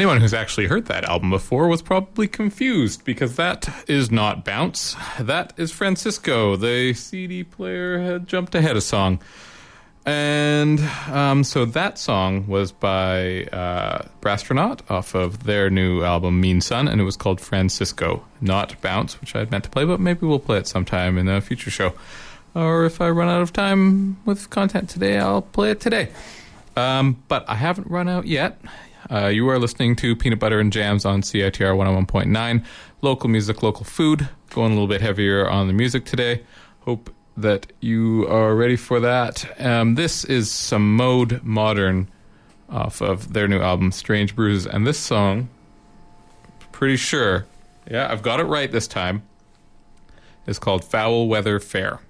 Anyone who's actually heard that album before was probably confused because that is not Bounce. That is Francisco. The CD player had jumped ahead a song. And um, so that song was by uh, Brasstronaut off of their new album Mean Sun, and it was called Francisco, not Bounce, which I had meant to play, but maybe we'll play it sometime in a future show. Or if I run out of time with content today, I'll play it today. Um, but I haven't run out yet. Uh, you are listening to Peanut Butter and Jams on CITR 101.9. Local music, local food. Going a little bit heavier on the music today. Hope that you are ready for that. Um, this is some Mode Modern off of their new album, Strange Bruises. And this song, pretty sure, yeah, I've got it right this time, is called Foul Weather Fair.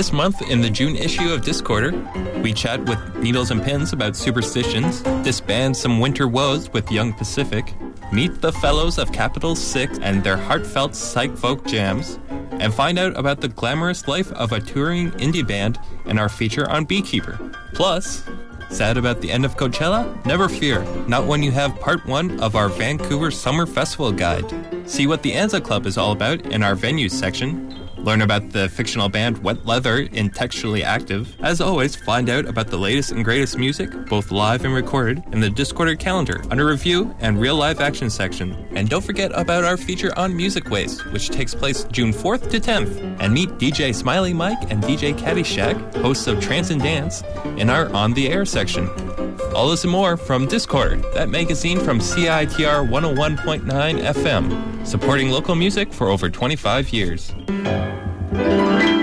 This month, in the June issue of Discorder, we chat with Needles and Pins about superstitions, disband some winter woes with Young Pacific, meet the fellows of Capitol 6 and their heartfelt psych folk jams, and find out about the glamorous life of a touring indie band in our feature on Beekeeper. Plus, sad about the end of Coachella? Never fear, not when you have part one of our Vancouver Summer Festival guide. See what the Anza Club is all about in our venues section Learn about the fictional band Wet Leather in Textually Active. As always, find out about the latest and greatest music, both live and recorded, in the Discorder calendar under review and real live action section. And don't forget about our feature on Music Waste, which takes place June 4th to 10th. And meet DJ Smiley Mike and DJ Caddyshack, hosts of Trance and Dance, in our On the Air section. All this and more from Discorder, that magazine from CITR 101.9 FM, supporting local music for over 25 years. At the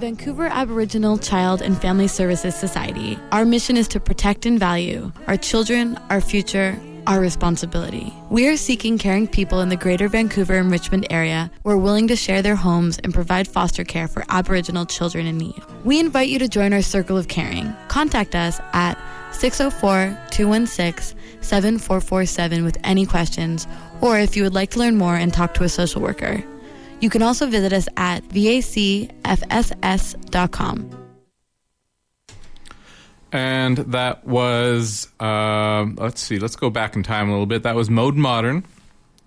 Vancouver Aboriginal Child and Family Services Society, our mission is to protect and value our children, our future, our responsibility. We are seeking caring people in the greater Vancouver and Richmond area who are willing to share their homes and provide foster care for Aboriginal children in need. We invite you to join our circle of caring. Contact us at 604 216 7447 with any questions, or if you would like to learn more and talk to a social worker. You can also visit us at vacfss.com. And that was, um, let's see, let's go back in time a little bit. That was Mode Modern,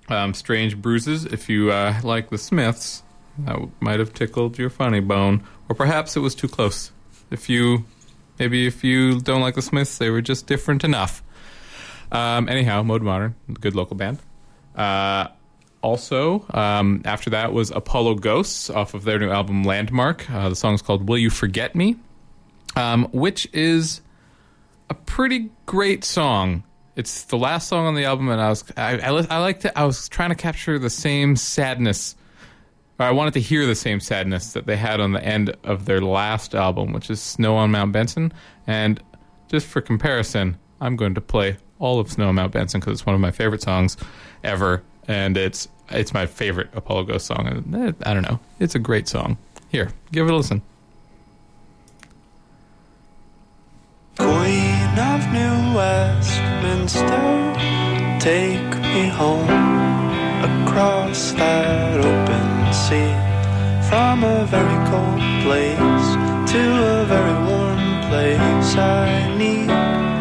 um, Strange Bruises. If you uh, like the Smiths, that might have tickled your funny bone. Or perhaps it was too close. If you, maybe if you don't like the Smiths, they were just different enough. Um, anyhow, Mode Modern, good local band. Uh, also, um, after that was Apollo Ghosts off of their new album Landmark. Uh, the song is called Will You Forget Me? um, which is a pretty great song. It's the last song on the album, and I was I, I, I liked it. I was trying to capture the same sadness. I wanted to hear the same sadness that they had on the end of their last album, which is Snow on Mount Benson. And just for comparison, I'm going to play all of Snow on Mount Benson because it's one of my favorite songs ever, and it's it's my favorite Apollo Ghost song. Eh, I don't know, it's a great song. Here, give it a listen. Queen of New Westminster, take me home across that open sea from a very cold place to a very warm place I need.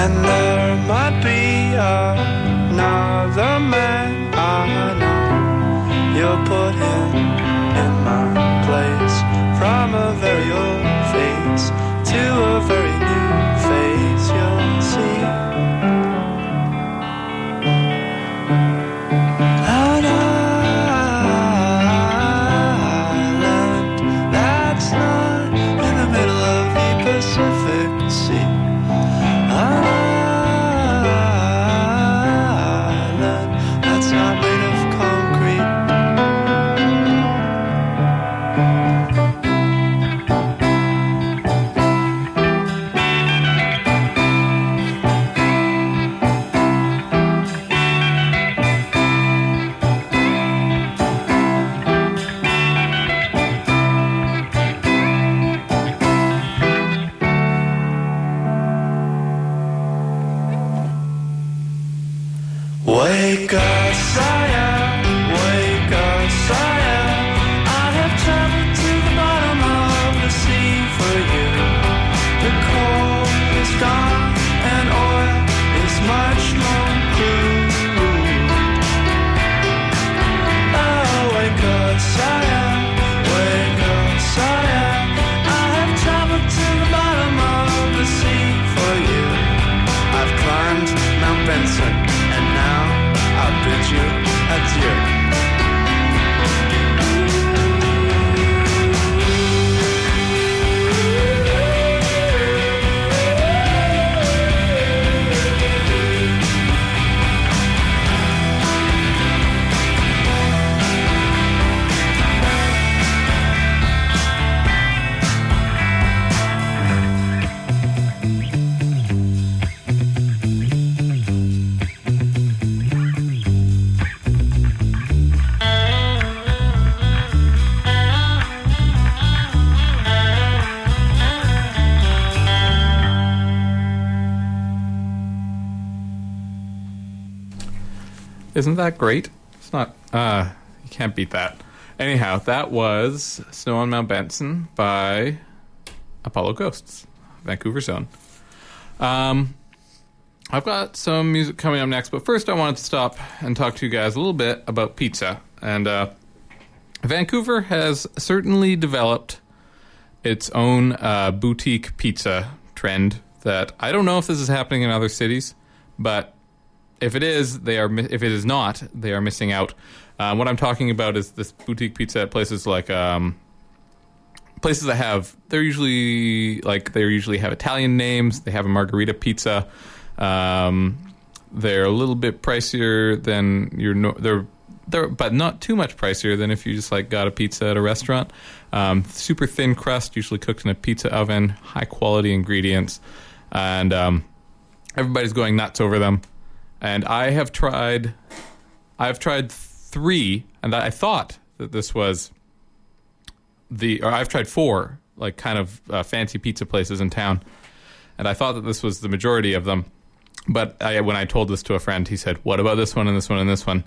And there might be another man I know. You'll put him Isn't that great? It's not. Uh, you can't beat that. Anyhow, that was Snow on Mount Benson by Apollo Ghosts, Vancouver Zone. Um, I've got some music coming up next, but first I wanted to stop and talk to you guys a little bit about pizza. And uh, Vancouver has certainly developed its own uh, boutique pizza trend that I don't know if this is happening in other cities, but if it is, they are. If it is not, they are missing out. Um, what I'm talking about is this boutique pizza at places like um, places that have. They're usually like they usually have Italian names. They have a margarita pizza. Um, they're a little bit pricier than your. They're they're but not too much pricier than if you just like got a pizza at a restaurant. Um, super thin crust, usually cooked in a pizza oven. High quality ingredients, and um, everybody's going nuts over them and I have tried. I've tried three, and I thought that this was the. Or I've tried four like kind of uh, fancy pizza places in town, and I thought that this was the majority of them. But I, when I told this to a friend, he said, "What about this one and this one and this one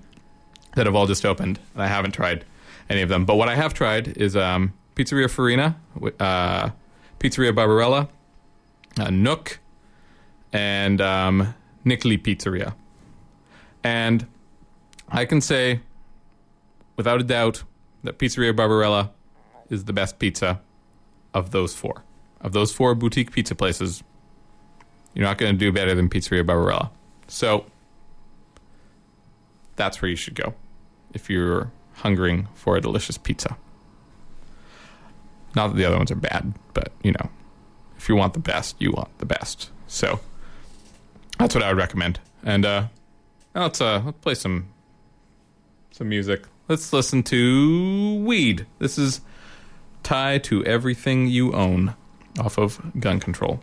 that have all just opened?" And I haven't tried any of them. But what I have tried is um, Pizzeria Farina, uh, Pizzeria Barbarella, uh, Nook, and um, Nicli Pizzeria. And I can say, without a doubt, that Pizzeria Barbarella is the best pizza of those four. Of those four boutique pizza places, you're not going to do better than Pizzeria Barbarella. So that's where you should go if you're hungering for a delicious pizza. Not that the other ones are bad, but you know, if you want the best, you want the best. So that's what I would recommend. And uh, now let's uh, let's play some some music. Let's listen to Weed. This is Tie to Everything You Own off of Gun Control.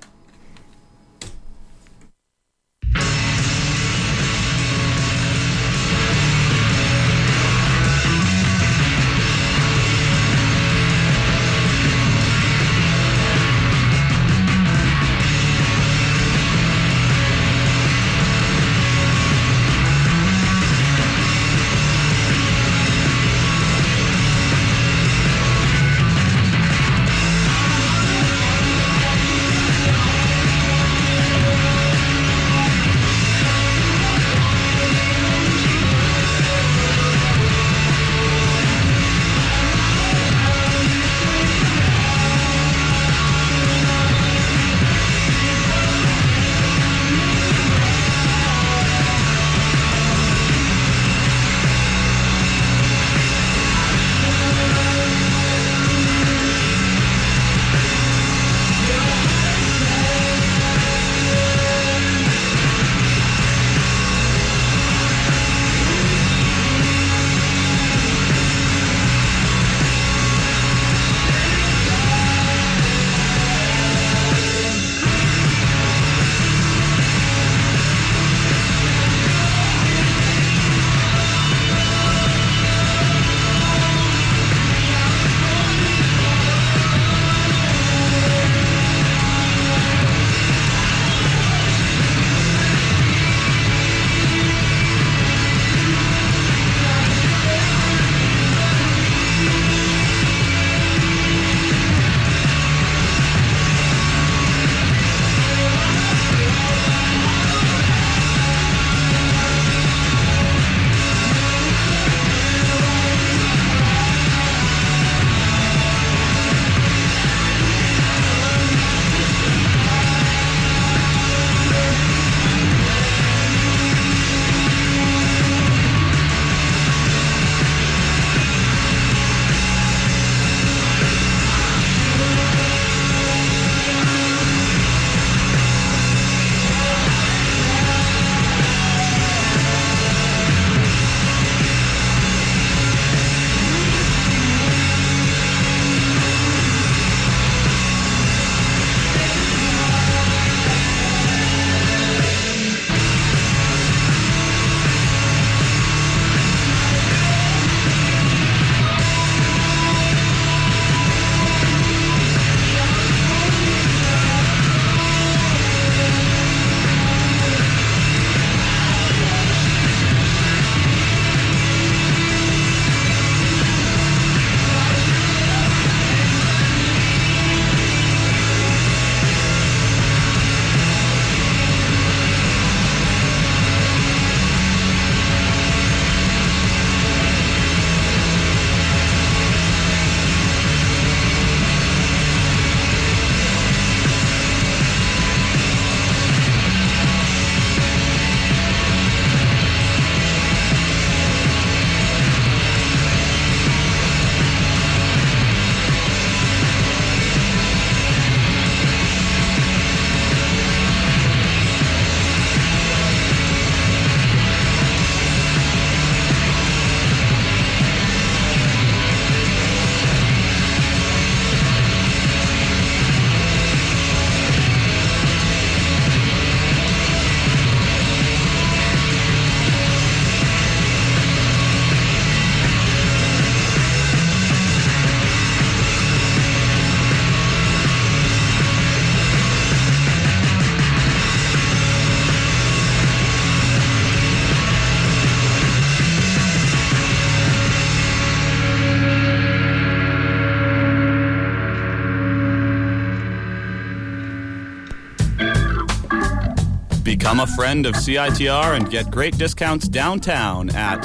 Become a friend of CITR and get great discounts downtown at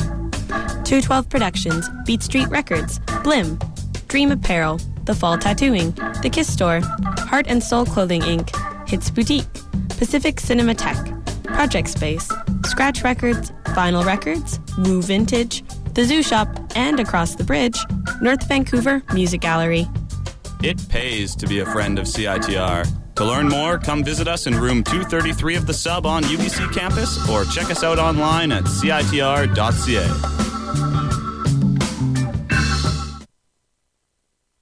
212 Productions, Beat Street Records, Blim, Dream Apparel, The Fall Tattooing, The Kiss Store, Heart and Soul Clothing Inc., Hits Boutique, Pacific Cinematheque, Project Space, Scratch Records, Vinyl Records, Woo Vintage, The Zoo Shop, and across the bridge, North Vancouver Music Gallery. It pays to be a friend of CITR. To learn more, come visit us in room 233 of the sub on UBC campus or check us out online at citr.ca.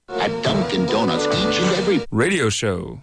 At Dunkin' Donuts, each and every Radio show.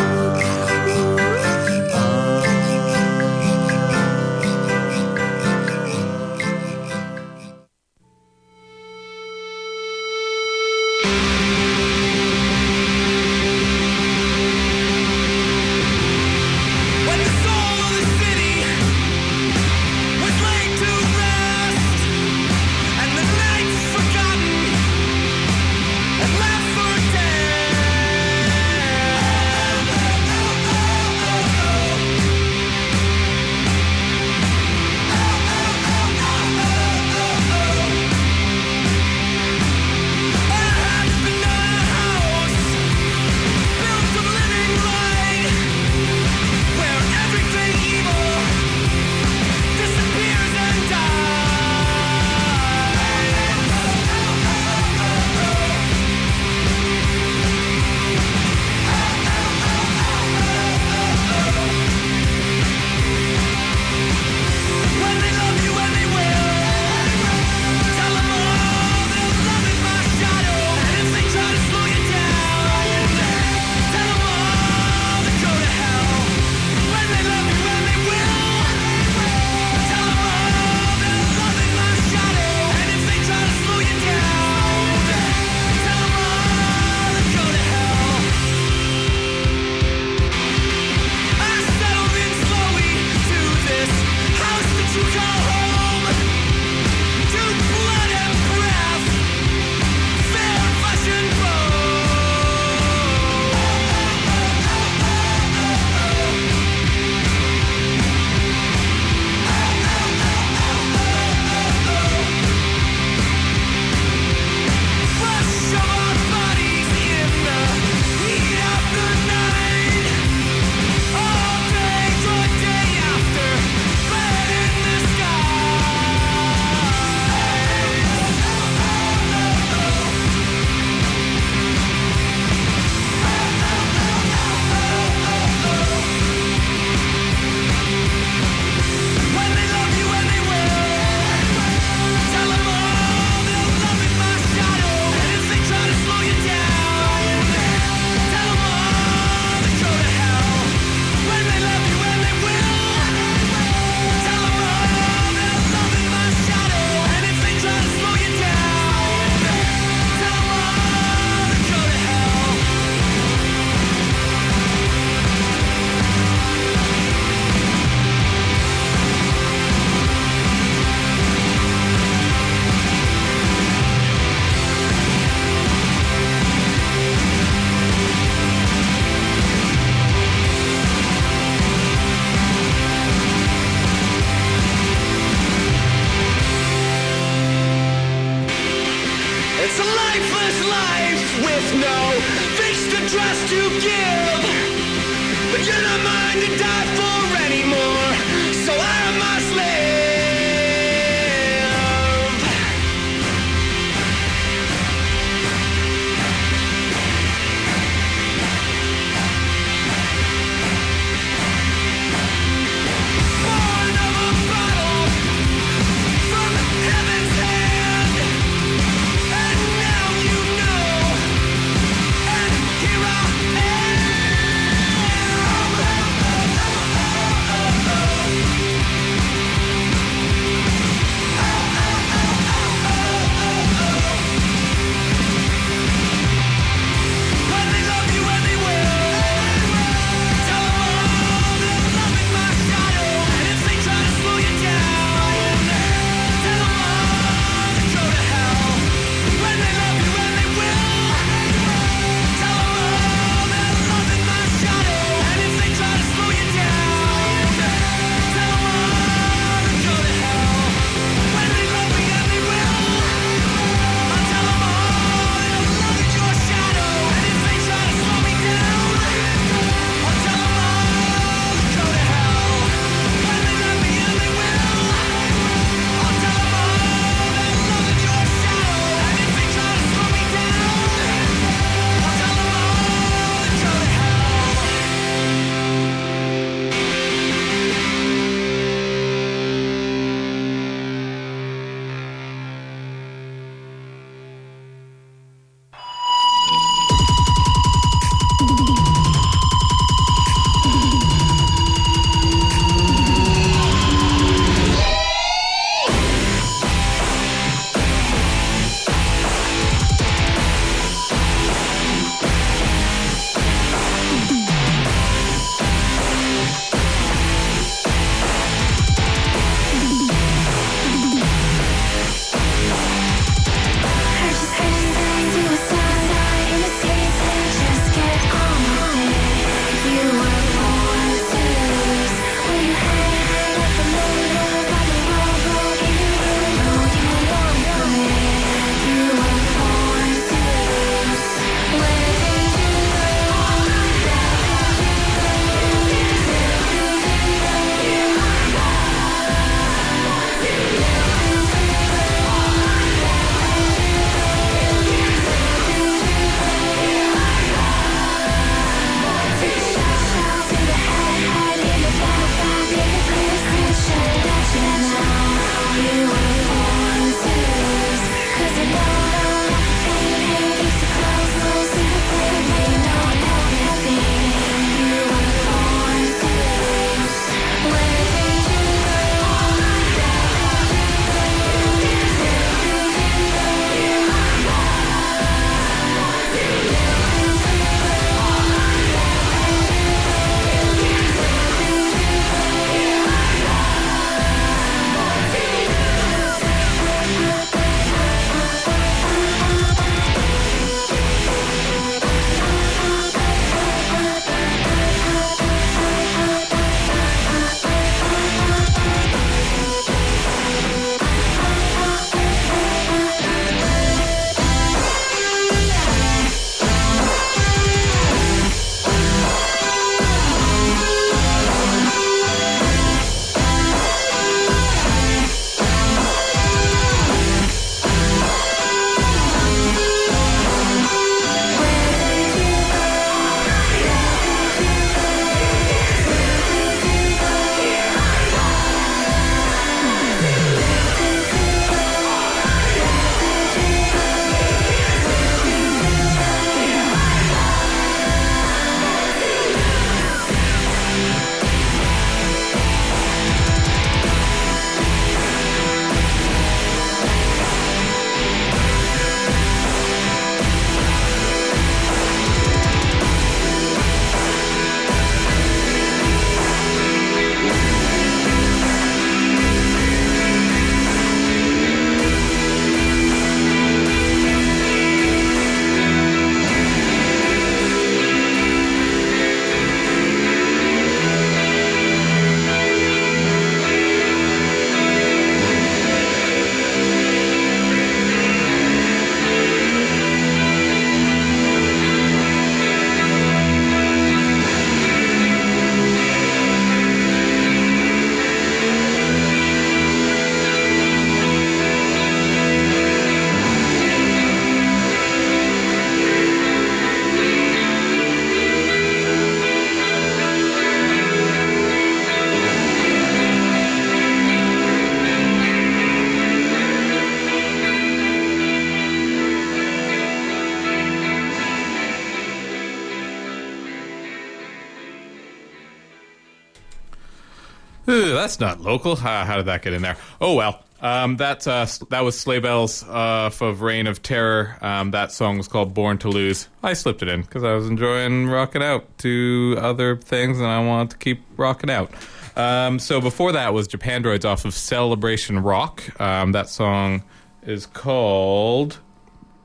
That's not local. How, how did that get in there? Oh well. Um, that uh, that was Sleigh Bells uh, of Reign of Terror. Um, that song was called Born to Lose. I slipped it in because I was enjoying rocking out to other things, and I wanted to keep rocking out. Um, so before that was Japandroids off of Celebration Rock. Um, that song is called.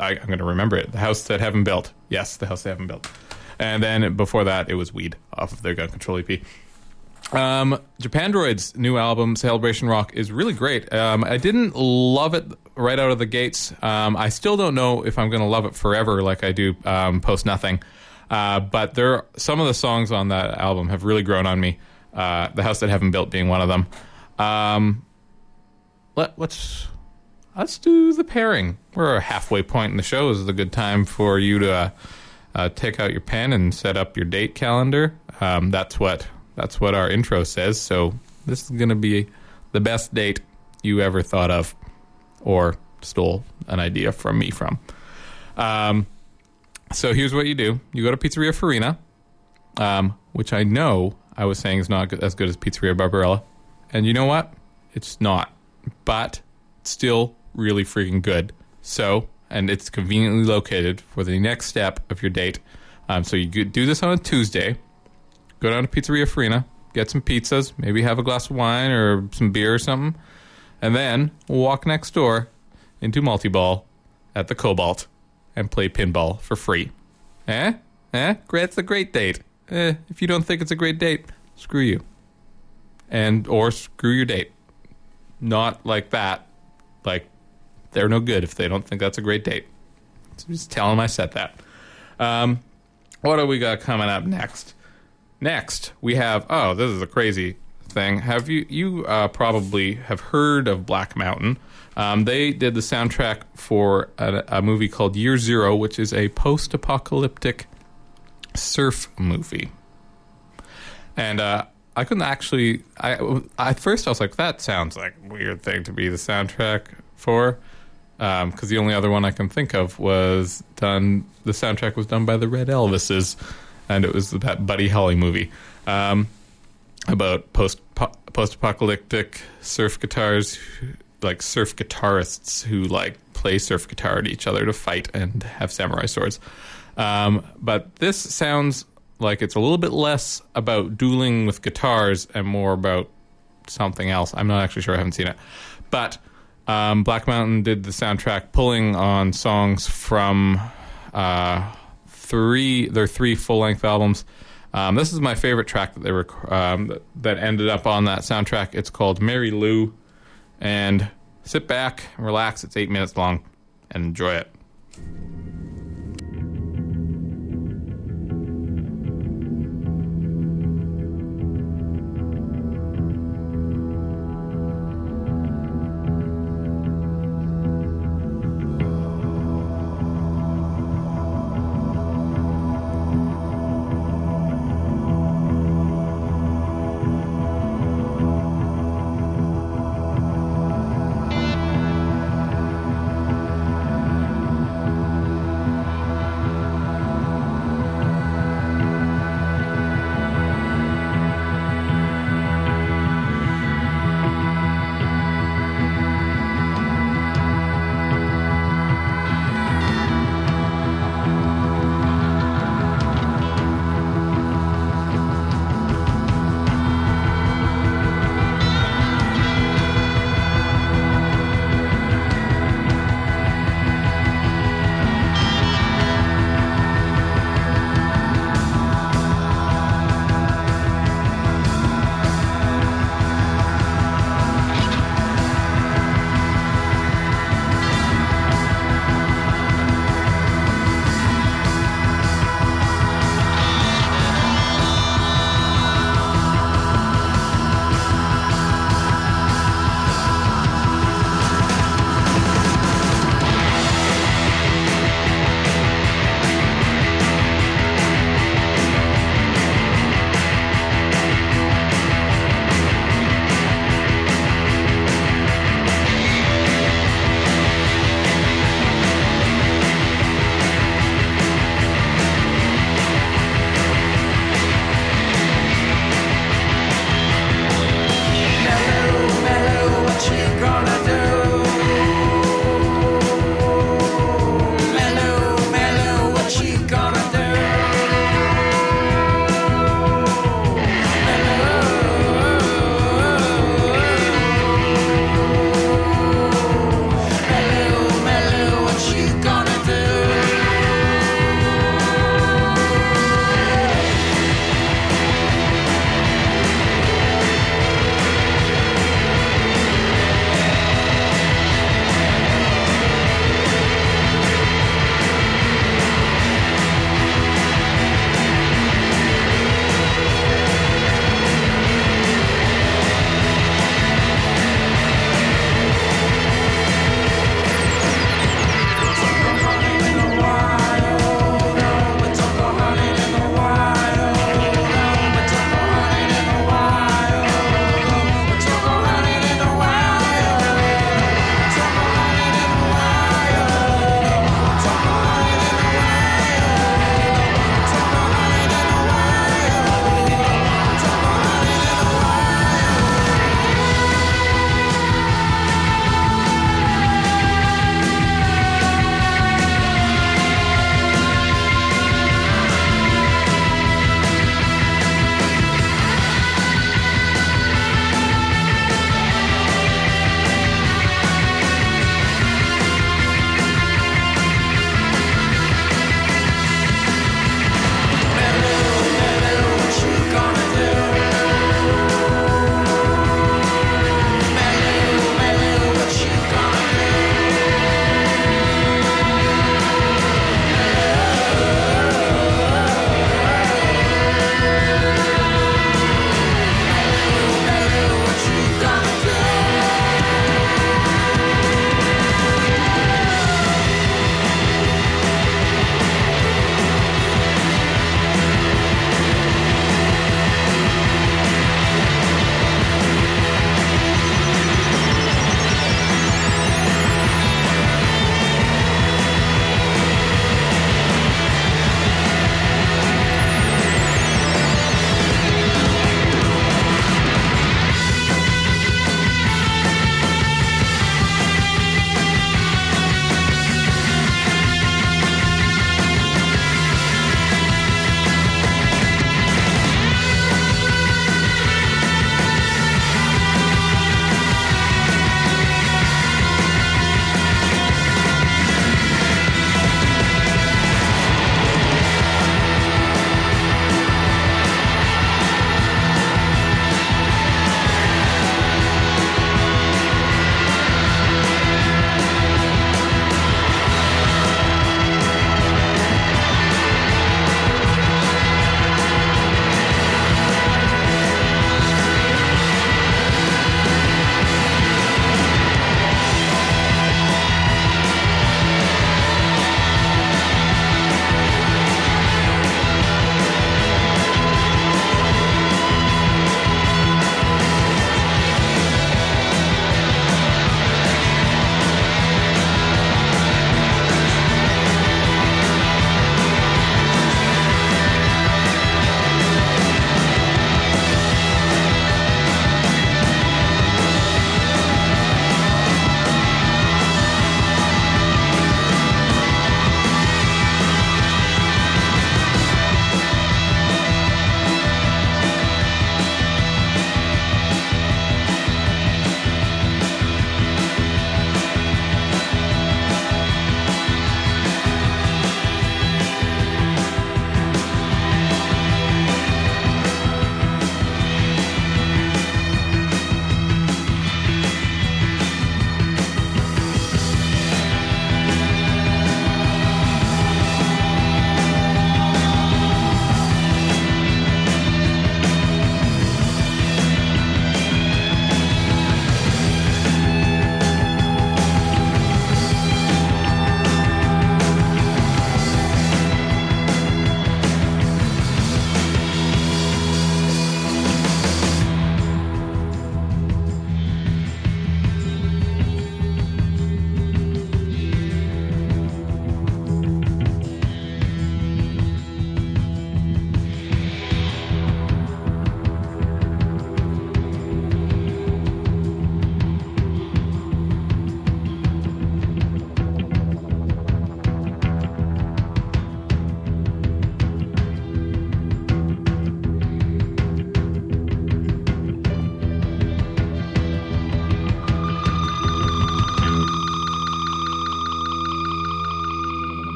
I, I'm going to remember it. The House That Haven't Built. Yes, the House That Heaven Built. And then before that, it was Weed off of their Gun Control EP. Um, Japandroid's new album, Celebration Rock, is really great. Um, I didn't love it right out of the gates. Um, I still don't know if I'm going to love it forever like I do um, Post Nothing. Uh, but there, some of the songs on that album have really grown on me. Uh, the House That Heaven Built being one of them. Um, let, let's let's do the pairing. We're a halfway point in the show. This is a good time for you to uh, take out your pen and set up your date calendar. Um, that's what that's what our intro says. So this is going to be the best date you ever thought of, or stole an idea from me from. Um, so here's what you do: you go to Pizzeria Farina, um, which I know I was saying is not as good as Pizzeria Barbarella, and you know what? It's not, but still really freaking good. So, and it's conveniently located for the next step of your date. Um, so you do this on a Tuesday. Go down to Pizzeria Farina, get some pizzas, maybe have a glass of wine or some beer or something, and then walk next door into multi-ball at the Cobalt and play pinball for free. Eh? Eh? It's a great date. Eh, if you don't think it's a great date, screw you. And or screw your date. Not like that. Like they're no good if they don't think that's a great date. So just tell them I said that. Um, what do we got coming up next? Next, we have oh, this is a crazy thing. Have you you uh, probably have heard of Black Mountain? Um, they did the soundtrack for a, a movie called Year Zero, which is a post-apocalyptic surf movie. And uh, I couldn't actually. I at first I was like, that sounds like a weird thing to be the soundtrack for, because the only other one I can think of was done. The soundtrack was done by the Red Elvises, and it was that Buddy Holly movie um, about post post apocalyptic surf guitars, like surf guitarists who like play surf guitar at each other to fight and have samurai swords. Um, but this sounds like it's a little bit less about dueling with guitars and more about something else. I'm not actually sure. I haven't seen it. But um, Black Mountain did the soundtrack, pulling on songs from uh, three their three full length albums. Um, this is my favorite track that they were um, that ended up on that soundtrack. It's called Mary Lou, and sit back, relax. It's eight minutes long, and enjoy it.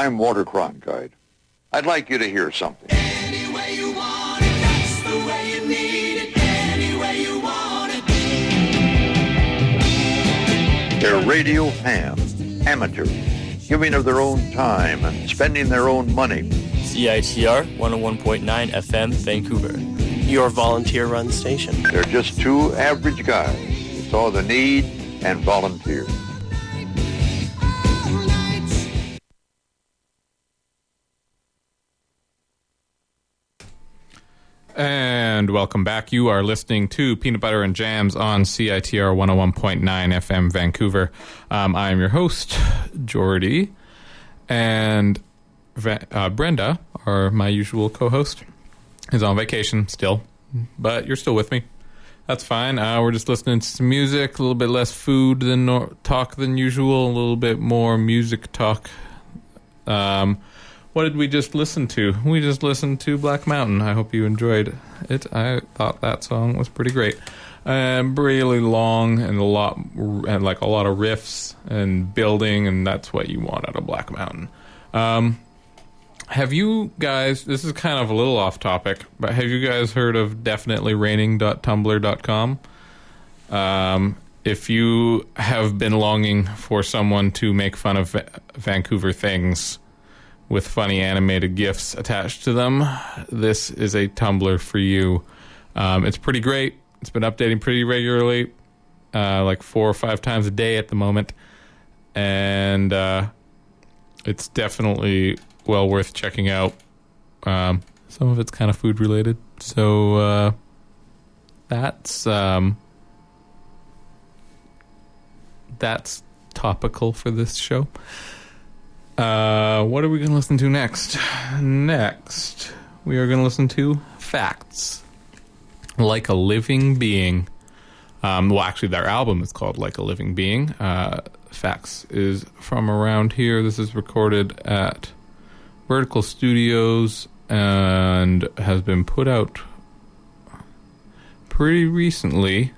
I'm Walter Cronkite. I'd like you to hear something. They're radio fans, amateurs, giving of their own time and spending their own money. CITR 101.9 FM, Vancouver. Your volunteer run station. They're just two average guys who saw the need and volunteered. Welcome back. You are listening to Peanut Butter and Jams on CITR 101.9 FM Vancouver. Um, I am your host, Jordy, and Va- uh, Brenda, our my usual co-host, is on vacation still, but you're still with me. That's fine. Uh, we're just listening to some music, a little bit less food than talk than usual, a little bit more music talk. Um, what did we just listen to? We just listened to Black Mountain. I hope you enjoyed it. I thought that song was pretty great. Um, really long and a lot and like a lot of riffs and building, and that's what you want out of Black Mountain. Um, have you guys? This is kind of a little off topic, but have you guys heard of definitelyraining.tumblr.com? Um, if you have been longing for someone to make fun of Va- Vancouver things with funny animated GIFs attached to them, this is a Tumblr for you. Um, it's pretty great. It's been updating pretty regularly, uh, like four or five times a day at the moment. And uh, it's definitely well worth checking out. Um, some of it's kind of food related. So uh, that's. Um, that's topical for this show. Uh, what are we going to listen to next? Next, we are going to listen to Facts. Like a Living Being. Um, well, actually, their album is called Like a Living Being. Uh, Facts is from around here. This is recorded at Vertical Studios and has been put out pretty recently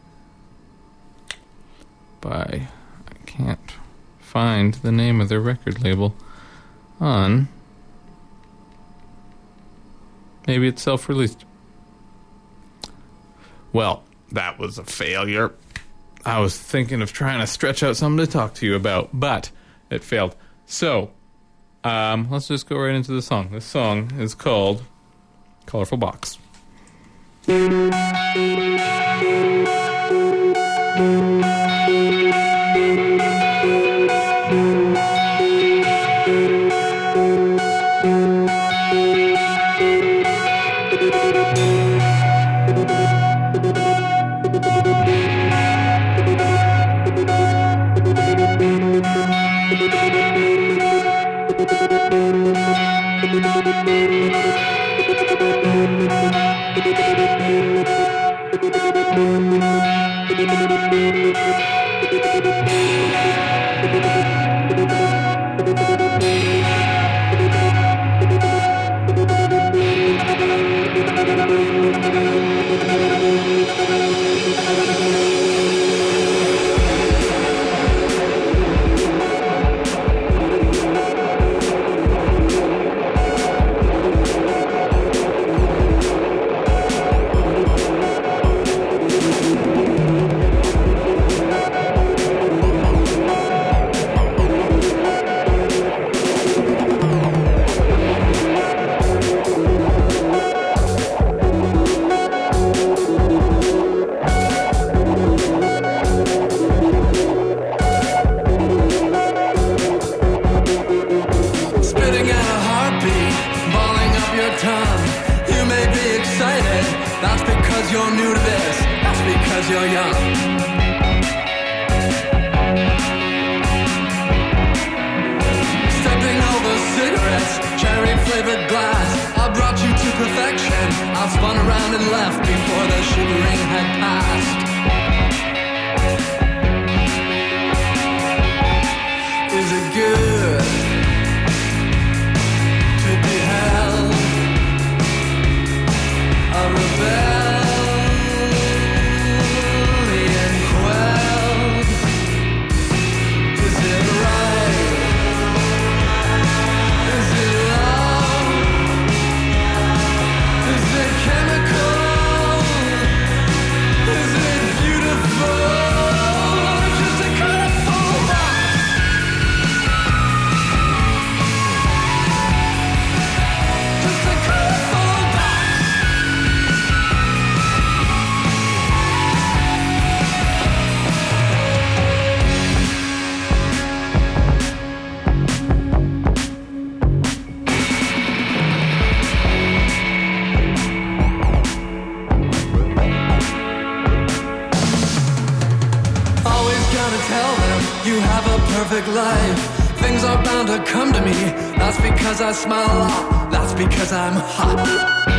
by. I can't find the name of their record label on. Maybe it's self released. Well, that was a failure. I was thinking of trying to stretch out something to talk to you about, but it failed. So, um, let's just go right into the song. This song is called Colorful Box. spun around and left before the shivering had passed. Smile. That's because I'm hot.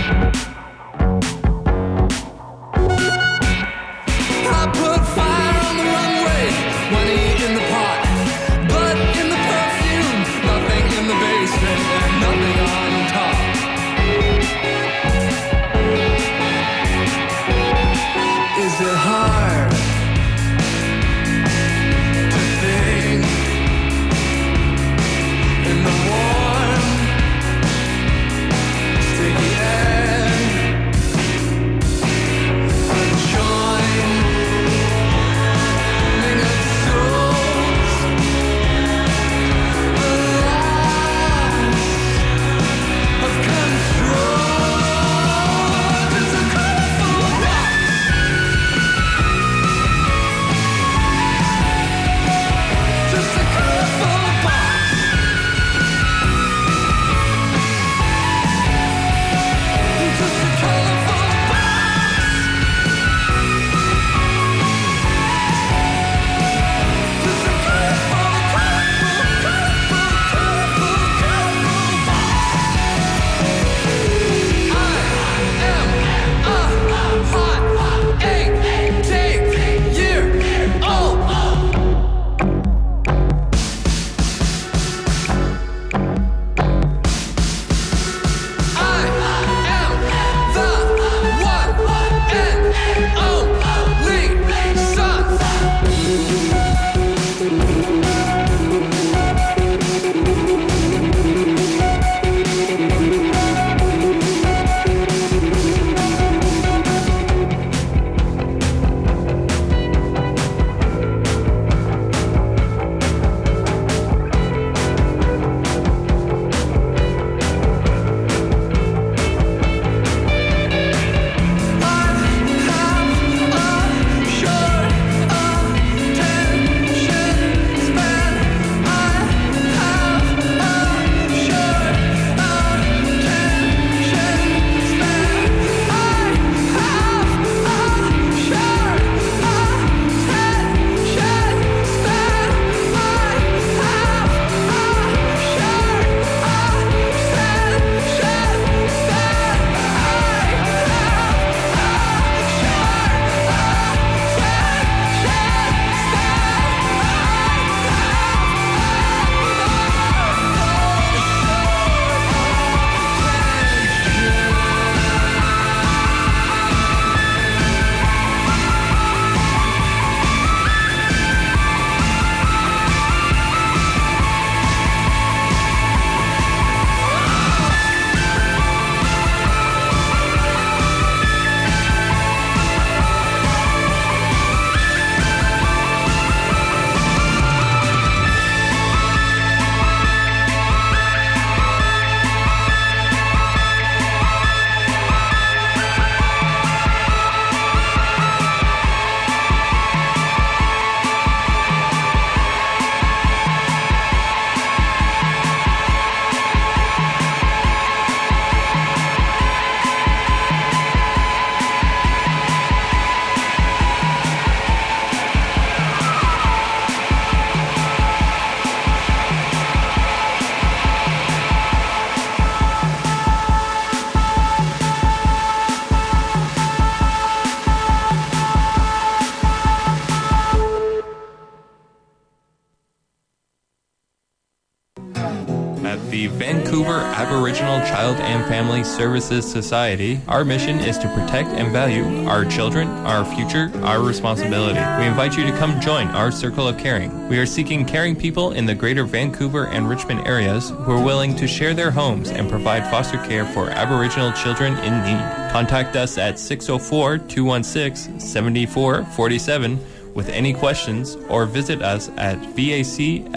Services Society, our mission is to protect and value our children, our future, our responsibility. We invite you to come join our circle of caring. We are seeking caring people in the greater Vancouver and Richmond areas who are willing to share their homes and provide foster care for Aboriginal children in need. Contact us at 604 216 7447 with any questions or visit us at vacfss.com.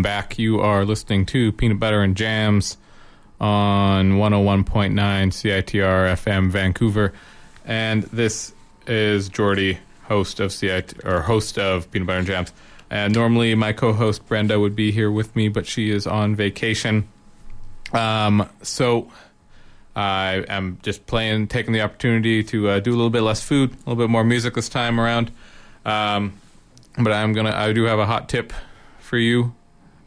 welcome back. You are listening to Peanut Butter and Jams on 101.9 CITR FM Vancouver. And this is Jordy, host of CIT or host of Peanut Butter and Jams. And normally my co-host Brenda would be here with me, but she is on vacation. Um, so I am just playing, taking the opportunity to uh, do a little bit less food, a little bit more music this time around. Um, but I'm gonna, I do have a hot tip for you,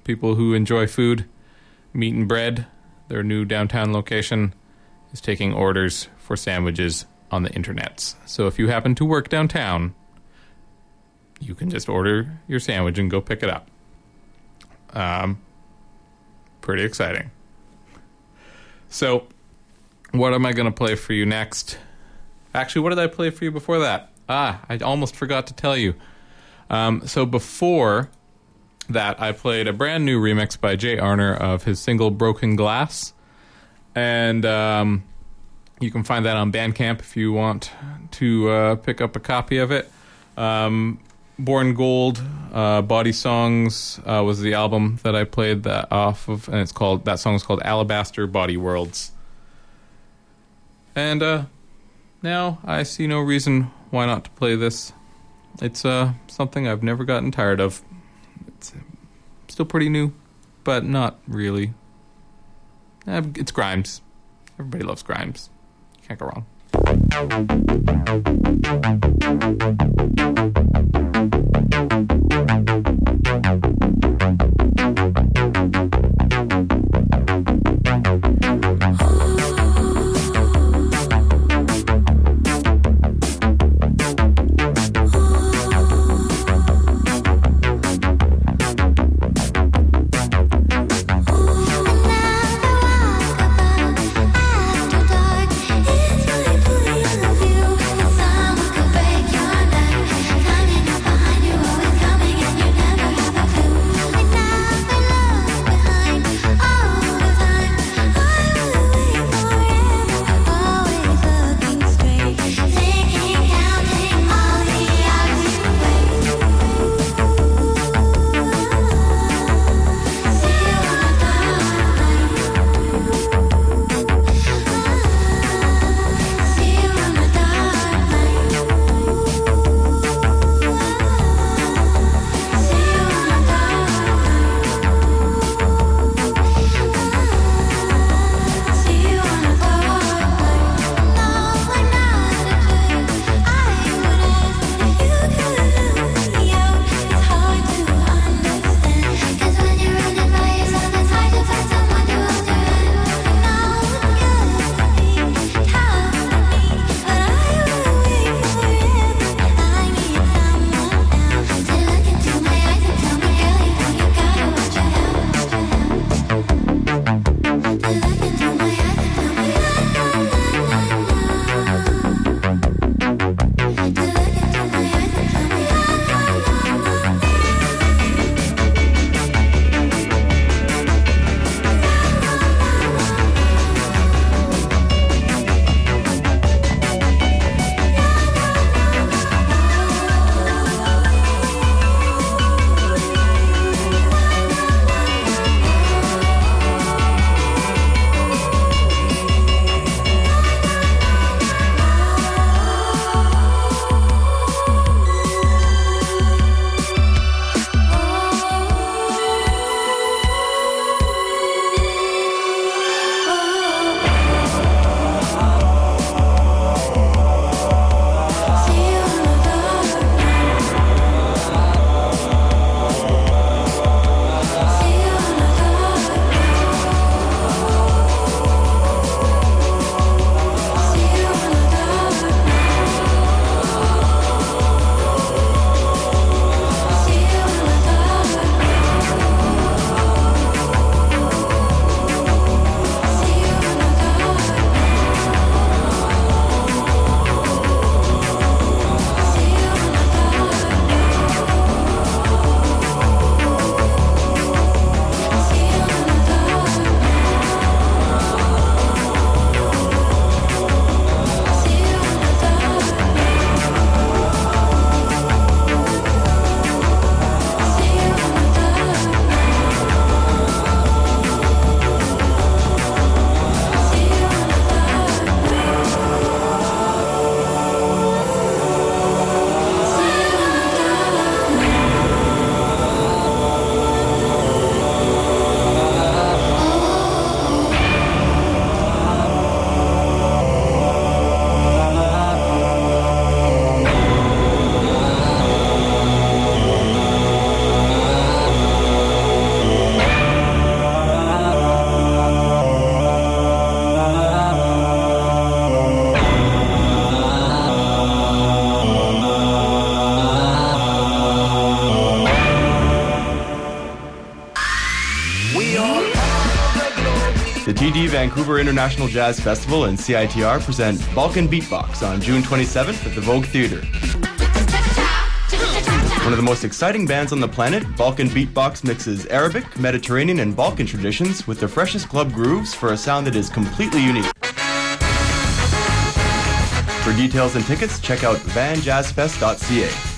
people who enjoy food. Meat and Bread, their new downtown location, is taking orders for sandwiches on the internets. So if you happen to work downtown, you can just order your sandwich and go pick it up. Um, pretty exciting. So, what am I going to play for you next? Actually, what did I play for you before that? Ah, I almost forgot to tell you. Um, so, before that, I played a brand new remix by Jay Arner of his single Broken Glass. And um, you can find that on Bandcamp if you want to uh, pick up a copy of it. Um, Born Gold, uh, Body Songs uh, was the album that I played that off of, and it's called that song is called Alabaster Body Worlds. And uh, now I see no reason why not to play this. It's uh, something I've never gotten tired of. It's still pretty new, but not really. Eh, It's Grimes. Everybody loves Grimes. Can't go wrong. Behind you, International Jazz Festival and CITR present Balkan Beatbox on June 27th at the Vogue Theatre. One of the most exciting bands on the planet, Balkan Beatbox mixes Arabic, Mediterranean, and Balkan traditions with the freshest club grooves for a sound that is completely unique. For details and tickets, check out vanjazzfest.ca.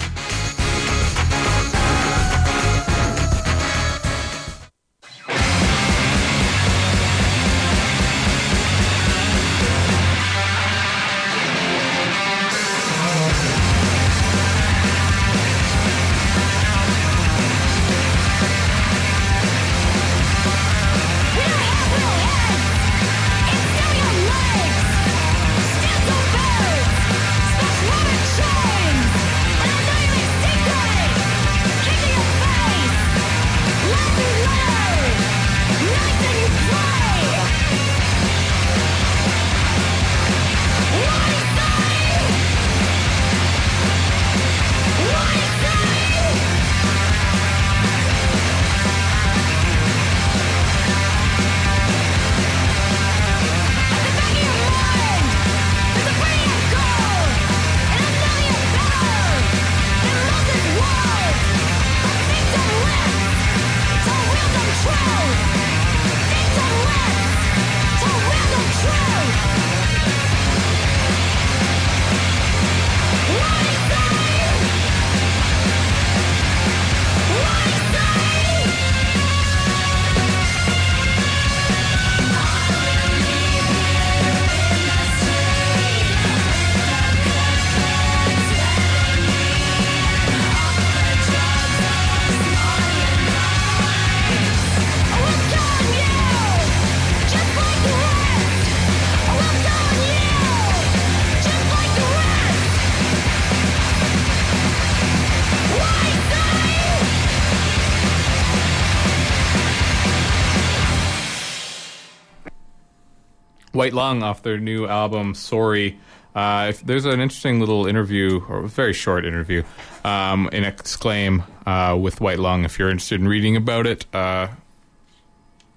White Lung off their new album Sorry. Uh, if there's an interesting little interview, or a very short interview, um, in Exclaim uh, with White Lung. If you're interested in reading about it, uh,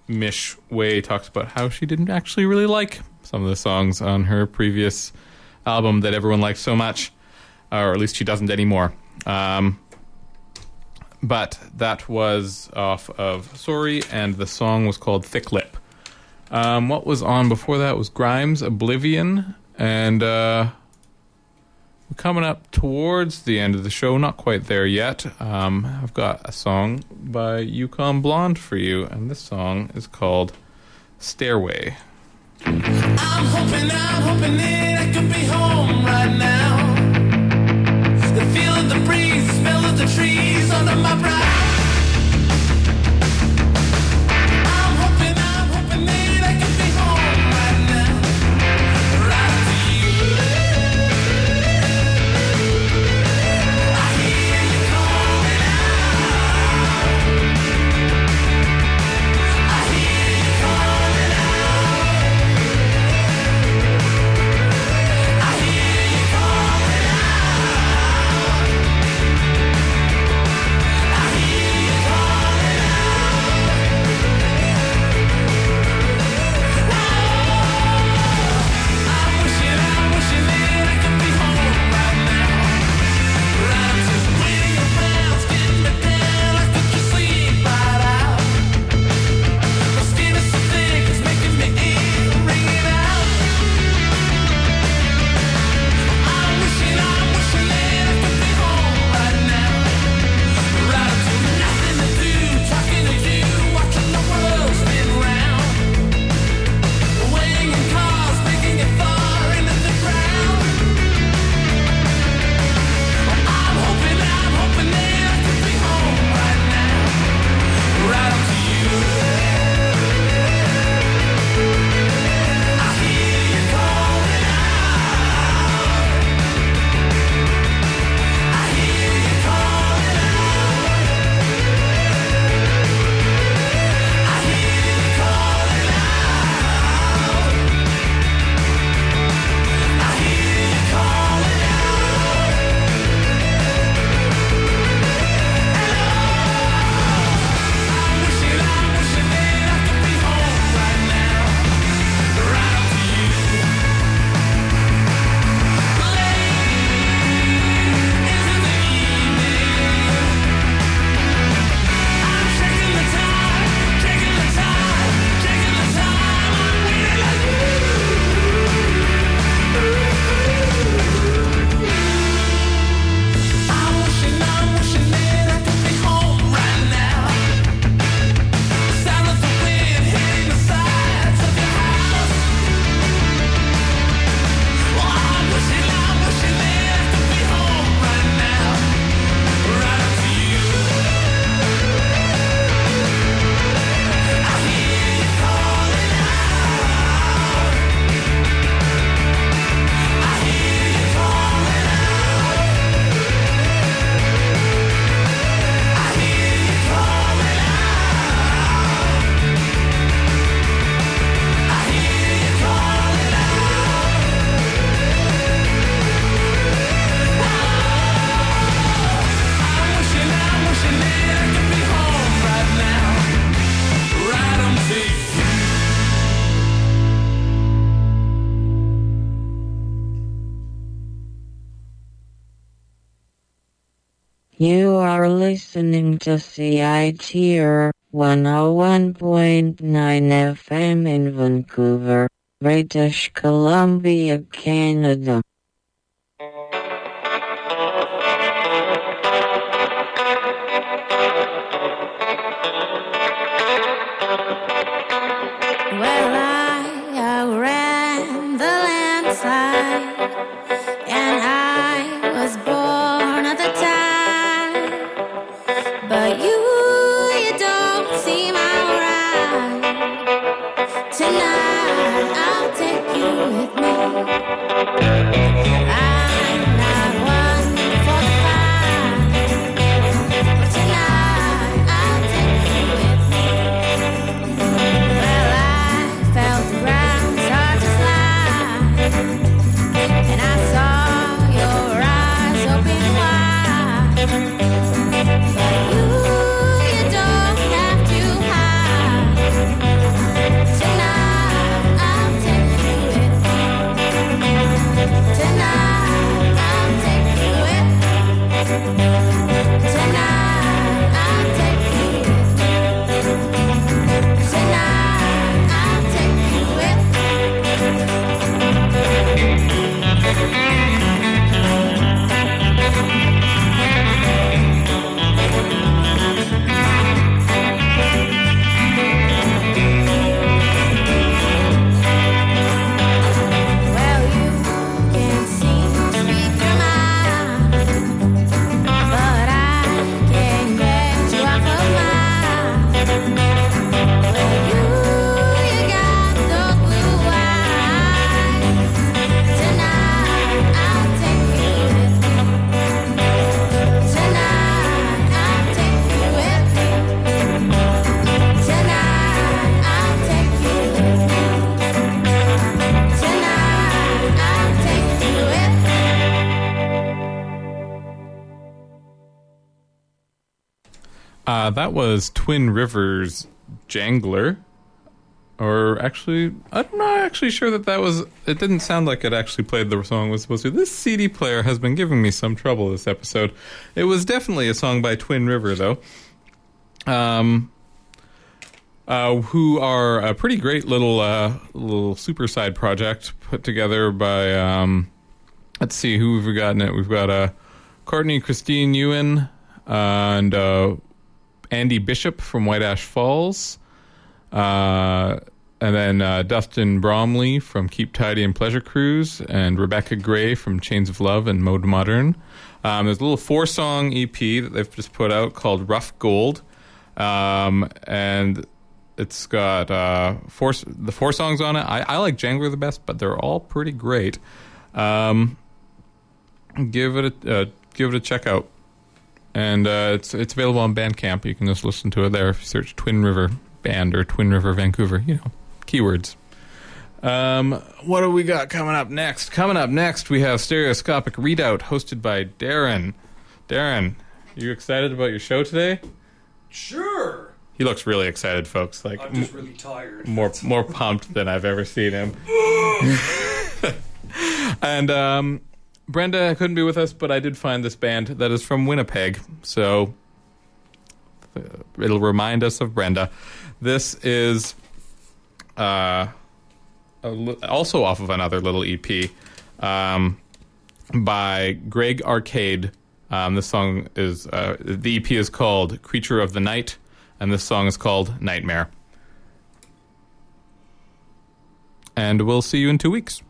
Mish Way talks about how she didn't actually really like some of the songs on her previous album that everyone liked so much, or at least she doesn't anymore. Um, but that was off of Sorry, and the song was called Thick Lip. Um, what was on before that was Grimes, Oblivion, and uh, we're coming up towards the end of the show. Not quite there yet. Um, I've got a song by Yukon Blonde for you, and this song is called Stairway. I'm hoping, I'm hoping that I could be home right now. The feel of the breeze, to CITR 101.9 FM in Vancouver, British Columbia, Canada. That was Twin Rivers Jangler. Or actually, I'm not actually sure that that was. It didn't sound like it actually played the song it was supposed to. This CD player has been giving me some trouble this episode. It was definitely a song by Twin River, though. Um, uh, who are a pretty great little uh, little super side project put together by um, let's see who we've got in it. We've got uh, Courtney Christine Ewan and uh, Andy Bishop from White Ash Falls, uh, and then uh, Dustin Bromley from Keep Tidy and Pleasure Cruise, and Rebecca Gray from Chains of Love and Mode Modern. Um, there's a little four song EP that they've just put out called Rough Gold, um, and it's got uh, four the four songs on it. I, I like Jangler the best, but they're all pretty great. Um, give it a uh, give it a check out, and uh, it's it's available on Bandcamp. You can just listen to it there if you search Twin River Band or Twin River Vancouver. You know, keywords. Um, what do we got coming up next? Coming up next, we have Stereoscopic Readout, hosted by Darren. Darren, you excited about your show today? Sure. He looks really excited, folks. Like I'm just really tired. more more pumped than I've ever seen him. and um, Brenda couldn't be with us, but I did find this band that is from Winnipeg, so uh, it'll remind us of Brenda. This is uh, also off of another little EP um, by Greg Arcade. Um, this song is uh, the EP is called "Creature of the Night," and this song is called "Nightmare." And we'll see you in two weeks.